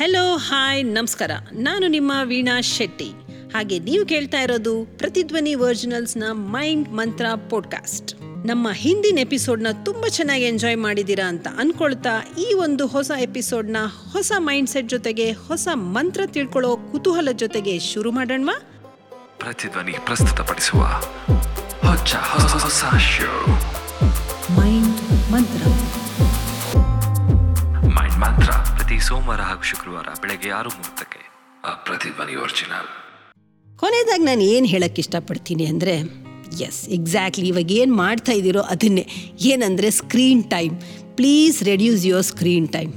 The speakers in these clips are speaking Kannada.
ಹೆಲೋ ಹಾಯ್ ನಮಸ್ಕಾರ. ನಾನು ನಿಮ್ಮ ವೀಣಾ ಶೆಟ್ಟಿ. ಹಾಗೆ ನೀವು ಕೇಳ್ತಾ ಇರೋದು ಪ್ರತಿಧ್ವನಿ ವರ್ಜಿನಲ್ಸ್ನ ಮೈಂಡ್ ಮಂತ್ರ ಪಾಡ್ಕಾಸ್ಟ್. ನಮ್ಮ ಹಿಂದಿನ ಎಪಿಸೋಡ್ನ ತುಂಬ ಚೆನ್ನಾಗಿ ಎಂಜಾಯ್ ಮಾಡಿದ್ದೀರಾ ಅಂತ ಅನ್ಕೊಳ್ತಾ ಈ ಒಂದು ಹೊಸ ಎಪಿಸೋಡ್ನ ಹೊಸ ಮೈಂಡ್ ಸೆಟ್ ಜೊತೆಗೆ ಹೊಸ ಮಂತ್ರ ತಿಳ್ಕೊಳ್ಳೋ ಕುತೂಹಲ ಜೊತೆಗೆ ಶುರು ಮಾಡೋಣ ಪ್ರತಿಧ್ವನಿ ಪ್ರಸ್ತುತಪಡಿಸುವ ಹೊಚ್ಚ ಹೊಸ ಹೊಸ ಶೋ ಮೈಂಡ್ ಮಂತ್ರ. ಮಂತ್ರ ಪ್ರತಿ ಸೋಮವಾರ ಹಾಗೂ ಶುಕ್ರವಾರ ಬೆಳಗ್ಗೆ ಆರು ಮೂವತ್ತಕ್ಕೆ. ಪ್ರತಿಧ್ವನಿ ಒರಿಜಿನಲ್ ಕೊನೆಯದಾಗಿ ನಾನು ಏನು ಹೇಳಕ್ಕೆ ಇಷ್ಟಪಡ್ತೀನಿ ಅಂದರೆ ಎಸ್ ಎಕ್ಸಾಕ್ಟ್ಲಿ ಇವಾಗ ಏನು ಮಾಡ್ತಾ ಇದ್ದೀರೋ ಅದನ್ನೇ. ಏನಂದರೆ screen time please reduce your screen time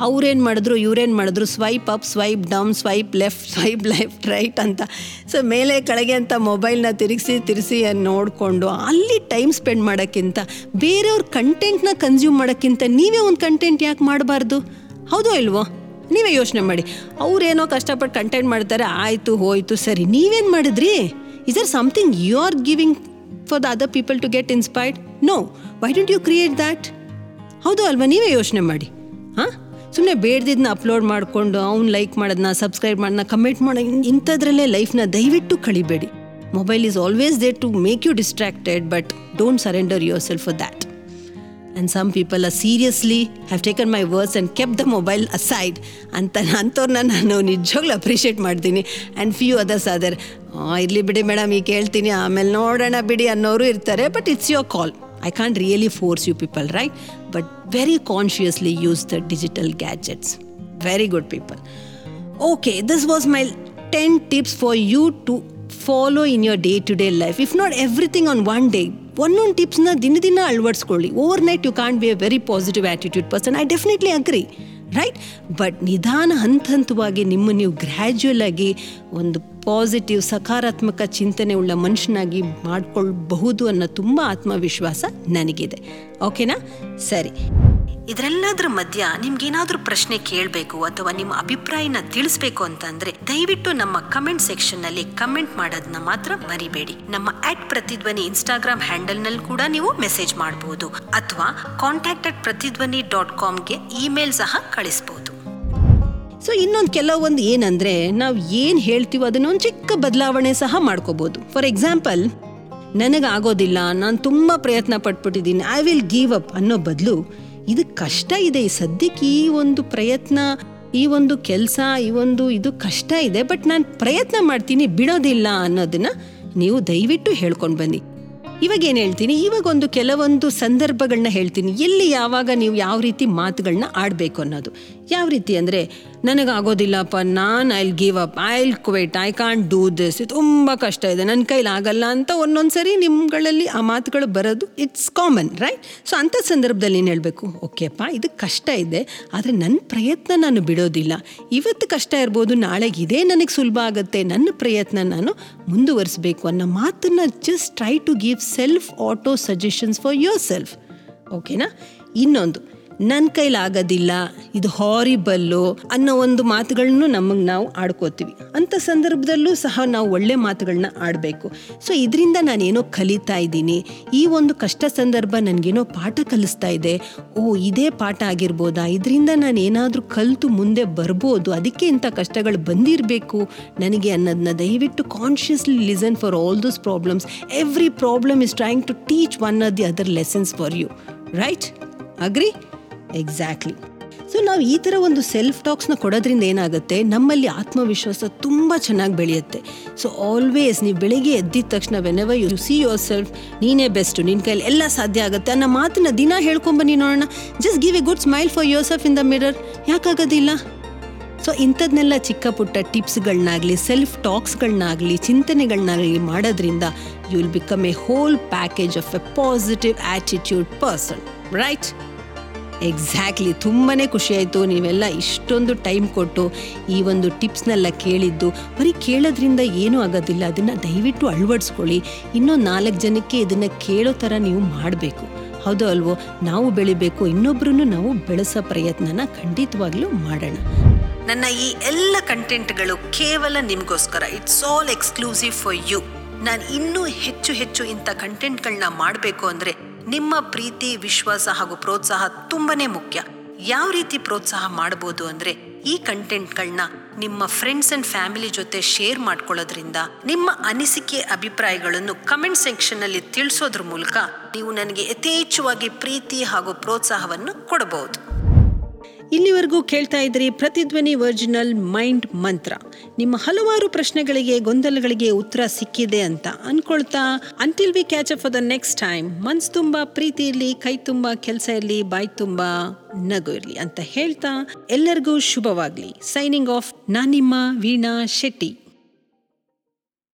ಅವ್ರೇನು ಮಾಡಿದ್ರು, ಇವ್ರೇನು ಮಾಡಿದ್ರು swipe up swipe down swipe left swipe left right ಅಂತ. ಸೊ ಮೇಲೆ, ಕೆಳಗೆ ಅಂತ ಮೊಬೈಲ್ನ ತಿರುಗಿಸಿ ತಿರುಗಿಸಿ ನೋಡಿಕೊಂಡು, ಅಲ್ಲಿ ಟೈಮ್ ಸ್ಪೆಂಡ್ ಮಾಡೋಕ್ಕಿಂತ, ಬೇರೆಯವ್ರ ಕಂಟೆಂಟ್ನ ಕನ್ಸ್ಯೂಮ್ ಮಾಡೋಕ್ಕಿಂತ ನೀವೇ ಒಂದು ಕಂಟೆಂಟ್ ಯಾಕೆ ಮಾಡಬಾರ್ದು? ಹೌದೋ ಇಲ್ವೋ? ನೀವೇ ಯೋಚನೆ ಮಾಡಿ. ಅವ್ರೇನೋ ಕಷ್ಟಪಟ್ಟು ಕಂಟೆಂಟ್ ಮಾಡ್ತಾರೆ, ಆಯಿತು, ಹೋಯಿತು, ಸರಿ. ನೀವೇನು ಮಾಡಿದ್ರಿ? Is are something you are giving for the other people to get inspired no why don't you create that ಹೌದು ಅಲ್ವಾ? ನೀವೇ ಯೋಚನೆ ಮಾಡಿ. ಸುಮ್ಮನೆ ಬೇಡ್ದಿದ್ನ ಅಪ್ಲೋಡ್ ಮಾಡಿಕೊಂಡು ಅವ್ನು ಲೈಕ್ ಮಾಡೋದನ್ನ ಸಬ್ಸ್ಕ್ರೈಬ್ ಮಾಡೋದನ್ನ ಕಮೆಂಟ್ ಮಾಡೋ ಇಂಥದ್ರಲ್ಲೇ ಲೈಫ್ನ ದಯವಿಟ್ಟು ಕಳಿಬೇಡಿ. Mobile is always there to make you distracted but don't surrender yourself for that and some people are seriously have taken my words and keep the mobile aside ಅಂತ ಅಂಥವ್ರನ್ನ ನಾನು ನಿಜವಾಗ್ಲೂ ಅಪ್ರಿಷಿಯೇಟ್ ಮಾಡ್ತೀನಿ. ಆ್ಯಂಡ್ ಫ್ಯೂ ಅದರ್ಸ್ ಅದರ್ ಇರಲಿ ಬಿಡಿ ಮೇಡಮ್ ಈಗ ಕೇಳ್ತೀನಿ. ಆಮೇಲೆ ನೋಡೋಣ ಬಿಡಿ ಅನ್ನೋರು ಇರ್ತಾರೆ but it's your call I can't really force you people right but very consciously use the digital gadgets very good people okay this was my ten tips for you to follow in your day to day life if not everything on one day ಒಂದೊಂದು ಟಿಪ್ಸ್ನ ದಿನ ದಿನ ಅಳವಡಿಸ್ಕೊಳ್ಳಿ overnight you can't be a very positive attitude person I definitely agree right but ನಿಧಾನ ಹಂತ ಹಂತವಾಗಿ ನಿಮ್ಮ ನೀವು ಗ್ರ್ಯಾಜುಯಲ್ ಆಗಿ ಒಂದು ಪಾಸಿಟಿವ್ ಸಕಾರಾತ್ಮಕ ಚಿಂತನೆ ಉಳ್ಳ ಮನುಷ್ಯನಾಗಿ ಮಾಡಿಕೊಳ್ಬಹುದು ಅನ್ನೋ ತುಂಬ ಆತ್ಮವಿಶ್ವಾಸ ನನಗಿದೆ. ಓಕೆನಾ ಸರಿ. ಇದರೆಲ್ಲದರ ಮಧ್ಯ ನಿಮ್ಗೇನಾದ್ರೂ ಪ್ರಶ್ನೆ ಕೇಳಬೇಕು ಅಥವಾ ನಿಮ್ಮ ಅಭಿಪ್ರಾಯನ ತಿಳಿಸ್ಬೇಕು ಅಂತಂದ್ರೆ ದಯವಿಟ್ಟು ನಮ್ಮ ಕಮೆಂಟ್ ಸೆಕ್ಷನ್ನಲ್ಲಿ ಕಮೆಂಟ್ ಮಾಡೋದನ್ನ ಮಾತ್ರ ಮರಿಬೇಡಿ. ನಮ್ಮ ಆಟ್ ಪ್ರತಿಧ್ವನಿ ಇನ್ಸ್ಟಾಗ್ರಾಮ್ ಹ್ಯಾಂಡಲ್ನಲ್ಲಿ ಕೂಡ ನೀವು ಮೆಸೇಜ್ ಮಾಡಬಹುದು ಅಥವಾ ಕಾಂಟ್ಯಾಕ್ಟ್ ಅಟ್ ಪ್ರತಿಧ್ವನಿ ಡಾಟ್ ಕಾಮ್ಗೆ ಇಮೇಲ್ ಸಹ ಕಳಿಸಬಹುದು ಸೊ ಇನ್ನೊಂದು ಕೆಲವೊಂದು ಏನಂದ್ರೆ ನಾವು ಏನು ಹೇಳ್ತೀವೋ ಅದನ್ನೊಂದು ಚಿಕ್ಕ ಬದಲಾವಣೆ ಸಹ ಮಾಡ್ಕೋಬಹುದು ಫಾರ್ ಎಕ್ಸಾಂಪಲ್ ನನಗಾಗೋದಿಲ್ಲ, ನಾನು ತುಂಬ ಪ್ರಯತ್ನ ಪಟ್ಬಿಟ್ಟಿದ್ದೀನಿ ಐ ವಿಲ್ ಗಿವ್ ಅಪ್ ಅನ್ನೋ ಬದಲು ಇದು ಕಷ್ಟ ಇದೆ. ಸದ್ಯಕ್ಕೆ ಈ ಒಂದು ಪ್ರಯತ್ನ, ಈ ಒಂದು ಕೆಲಸ, ಈ ಒಂದು ಇದು ಕಷ್ಟ ಇದೆ. ಬಟ್ ನಾನು ಪ್ರಯತ್ನ ಮಾಡ್ತೀನಿ, ಬಿಡೋದಿಲ್ಲ ಅನ್ನೋದನ್ನ ನೀವು ದಯವಿಟ್ಟು ಹೇಳ್ಕೊಂಡು ಬನ್ನಿ. ಇವಾಗ ಏನು ಹೇಳ್ತೀನಿ? ಇವಾಗ ಒಂದು ಕೆಲವೊಂದು ಸಂದರ್ಭಗಳನ್ನ ಹೇಳ್ತೀನಿ. ಎಲ್ಲಿ ಯಾವಾಗ ನೀವು ಯಾವ ರೀತಿ ಮಾತುಗಳನ್ನ ಆಡಬೇಕು ಅನ್ನೋದು. ಯಾವ ರೀತಿ ಅಂದರೆ ನನಗಾಗೋದಿಲ್ಲಪ್ಪ, ನಾನು I'll give up I'll quit I can't do this ಇದು ತುಂಬ ಕಷ್ಟ ಇದೆ. ನನ್ನ ಕೈಲಿ ಆಗಲ್ಲ ಅಂತ ಒಂದೊಂದು ಸರಿ ನಿಮ್ಗಳಲ್ಲಿ ಆ ಮಾತುಗಳು ಬರೋದು ಇಟ್ಸ್ ಕಾಮನ್ ರೈಟ್ ಸೊ ಅಂಥ ಸಂದರ್ಭದಲ್ಲಿ ಏನು ಹೇಳಬೇಕು, ಓಕೆಪ್ಪ, ಇದು ಕಷ್ಟ ಇದೆ, ಆದರೆ ನನ್ನ ಪ್ರಯತ್ನ ನಾನು ಬಿಡೋದಿಲ್ಲ. ಇವತ್ತು ಕಷ್ಟ ಇರ್ಬೋದು ನಾಳೆಗೆ ಇದೇ ನನಗೆ ಸುಲಭ ಆಗುತ್ತೆ. ನನ್ನ ಪ್ರಯತ್ನ ನಾನು ಮುಂದುವರಿಸಬೇಕು ಅನ್ನೋ ಮಾತನ್ನು just try to give self auto suggestions for yourself ಓಕೆನಾ? ಇನ್ನೊಂದು ನನ್ನ ಕೈಲಾಗೋದಿಲ್ಲ ಇದು ಹಾರಿಬಲ್ಲು ಅನ್ನೋ ಒಂದು ಮಾತುಗಳನ್ನು ನಮಗೆ ನಾವು ಆಡ್ಕೋತೀವಿ. ಅಂಥ ಸಂದರ್ಭದಲ್ಲೂ ಸಹ ನಾವು ಒಳ್ಳೆ ಮಾತುಗಳನ್ನ ಆಡಬೇಕು. ಸೊ ಇದರಿಂದ ನಾನೇನೋ ಕಲಿತಾ ಇದ್ದೀನಿ. ಈ ಒಂದು ಕಷ್ಟ ಸಂದರ್ಭ ನನಗೇನೋ ಪಾಠ ಕಲಿಸ್ತಾ ಇದೆ. ಓ, ಇದೇ ಪಾಠ ಆಗಿರ್ಬೋದಾ? ಇದರಿಂದ ನಾನು ಏನಾದರೂ ಕಲಿತು ಮುಂದೆ ಬರ್ಬೋದು? ಅದಕ್ಕೆ ಇಂಥ ಕಷ್ಟಗಳು ಬಂದಿರಬೇಕು? ನನಗೆ ಅನ್ನೋದನ್ನ ದಯವಿಟ್ಟು consciously listen for all those problems every problem is trying to teach one of the other lessons for you right agree exactly so ನಾವು ಈ ಥರ ಒಂದು ಸೆಲ್ಫ್ ಟಾಕ್ಸ್ನ ಕೊಡೋದ್ರಿಂದ ಏನಾಗುತ್ತೆ? ನಮ್ಮಲ್ಲಿ ಆತ್ಮವಿಶ್ವಾಸ ತುಂಬ ಚೆನ್ನಾಗಿ ಬೆಳೆಯುತ್ತೆ. ಸೊ ಆಲ್ವೇಸ್ ನೀವು ಬೆಳಿಗ್ಗೆ ಎದ್ದಿದ ತಕ್ಷಣ whenever you see your self ನೀನೇ ಬೆಸ್ಟು ನಿನ್ನ ಕೈಲಿ ಎಲ್ಲ ಸಾಧ್ಯ ಆಗುತ್ತೆ ಅನ್ನೋ ಮಾತನ್ನ ದಿನ ಹೇಳ್ಕೊಂಬನ್ನಿ ನೋಡೋಣ. Just give a good smile for yourself in the mirror ಯಾಕಾಗೋದಿಲ್ಲ? So ಇಂಥದ್ನೆಲ್ಲ ಚಿಕ್ಕ ಪುಟ್ಟ ಟಿಪ್ಸ್ಗಳನ್ನಾಗಲಿ ಸೆಲ್ಫ್ ಟಾಕ್ಸ್ಗಳನ್ನಾಗಲಿ ಚಿಂತನೆಗಳನ್ನಾಗಲಿ ಮಾಡೋದ್ರಿಂದ you will become a whole package of a positive attitude person right exactly ತುಂಬಾ ಖುಷಿ ಆಯಿತು. ನೀವೆಲ್ಲ ಇಷ್ಟೊಂದು ಟೈಮ್ ಕೊಟ್ಟು ಈ ಒಂದು ಟಿಪ್ಸ್ನೆಲ್ಲ ಕೇಳಿದ್ದು. ಬರೀ ಕೇಳೋದ್ರಿಂದ ಏನೂ ಆಗೋದಿಲ್ಲ. ಅದನ್ನು ದಯವಿಟ್ಟು ಅಳವಡಿಸ್ಕೊಳ್ಳಿ. ಇನ್ನೂ ನಾಲ್ಕು ಜನಕ್ಕೆ ಇದನ್ನು ಕೇಳೋ ಥರ ನೀವು ಮಾಡಬೇಕು. ಹೌದು ಅಲ್ವೋ? ನಾವು ಬೆಳಿಬೇಕು. ಇನ್ನೊಬ್ಬರನ್ನು ನಾವು ಬೆಳೆಸೋ ಪ್ರಯತ್ನನ ಖಂಡಿತವಾಗ್ಲೂ ಮಾಡೋಣ. ನನ್ನ ಈ ಎಲ್ಲ ಕಂಟೆಂಟ್ಗಳು ಕೇವಲ ನಿಮಗೋಸ್ಕರ. It's all exclusive for you ನಾನು ಇನ್ನೂ ಹೆಚ್ಚು ಹೆಚ್ಚು ಇಂಥ ಕಂಟೆಂಟ್ಗಳನ್ನ ಮಾಡಬೇಕು ಅಂದರೆ ನಿಮ್ಮ ಪ್ರೀತಿ, ವಿಶ್ವಾಸ ಹಾಗೂ ಪ್ರೋತ್ಸಾಹ ತುಂಬನೇ ಮುಖ್ಯ. ಯಾವ ರೀತಿ ಪ್ರೋತ್ಸಾಹ ಮಾಡ್ಬೋದು ಅಂದರೆ ಈ ಕಂಟೆಂಟ್ಗಳನ್ನ ನಿಮ್ಮ ಫ್ರೆಂಡ್ಸ್ ಅಂಡ್ ಫ್ಯಾಮಿಲಿ ಜೊತೆ ಶೇರ್ ಮಾಡ್ಕೊಳ್ಳೋದ್ರಿಂದ ನಿಮ್ಮ ಅನಿಸಿಕೆ, ಅಭಿಪ್ರಾಯಗಳನ್ನು ಕಮೆಂಟ್ ಸೆಕ್ಷನ್ನಲ್ಲಿ ತಿಳಿಸೋದ್ರ ಮೂಲಕ ನೀವು ನನಗೆ ಯಥೇಚ್ಛವಾಗಿ ಪ್ರೀತಿ ಹಾಗೂ ಪ್ರೋತ್ಸಾಹವನ್ನು ಕೊಡಬಹುದು ಇಲ್ಲಿವರೆಗೂ ಕೇಳ್ತಾ ಇದ್ರಿ ಪ್ರತಿಧ್ವನಿ ಒರಿಜಿನಲ್ ಮೈಂಡ್ ಮಂತ್ರ. ನಿಮ್ಮ ಹಲವಾರು ಪ್ರಶ್ನೆಗಳಿಗೆ, ಗೊಂದಲಗಳಿಗೆ ಉತ್ತರ ಸಿಕ್ಕಿದೆ ಅಂತ ಅನ್ಕೊಳ್ತಾ until we catch up for the next time ಮನ್ಸ್ ತುಂಬ, ಪ್ರೀತಿ ಇರಲಿ, ಕೈ ತುಂಬ, ಕೆಲಸ ಇರಲಿ, ಬಾಯಿ ತುಂಬ, ನಗು ಇರಲಿ ಅಂತ ಹೇಳ್ತಾ ಎಲ್ಲರಿಗೂ ಶುಭವಾಗ್ಲಿ. ಸೈನಿಂಗ್ ಆಫ್ ನಾನಿಮ್ಮ ವೀಣಾ ಶೆಟ್ಟಿ.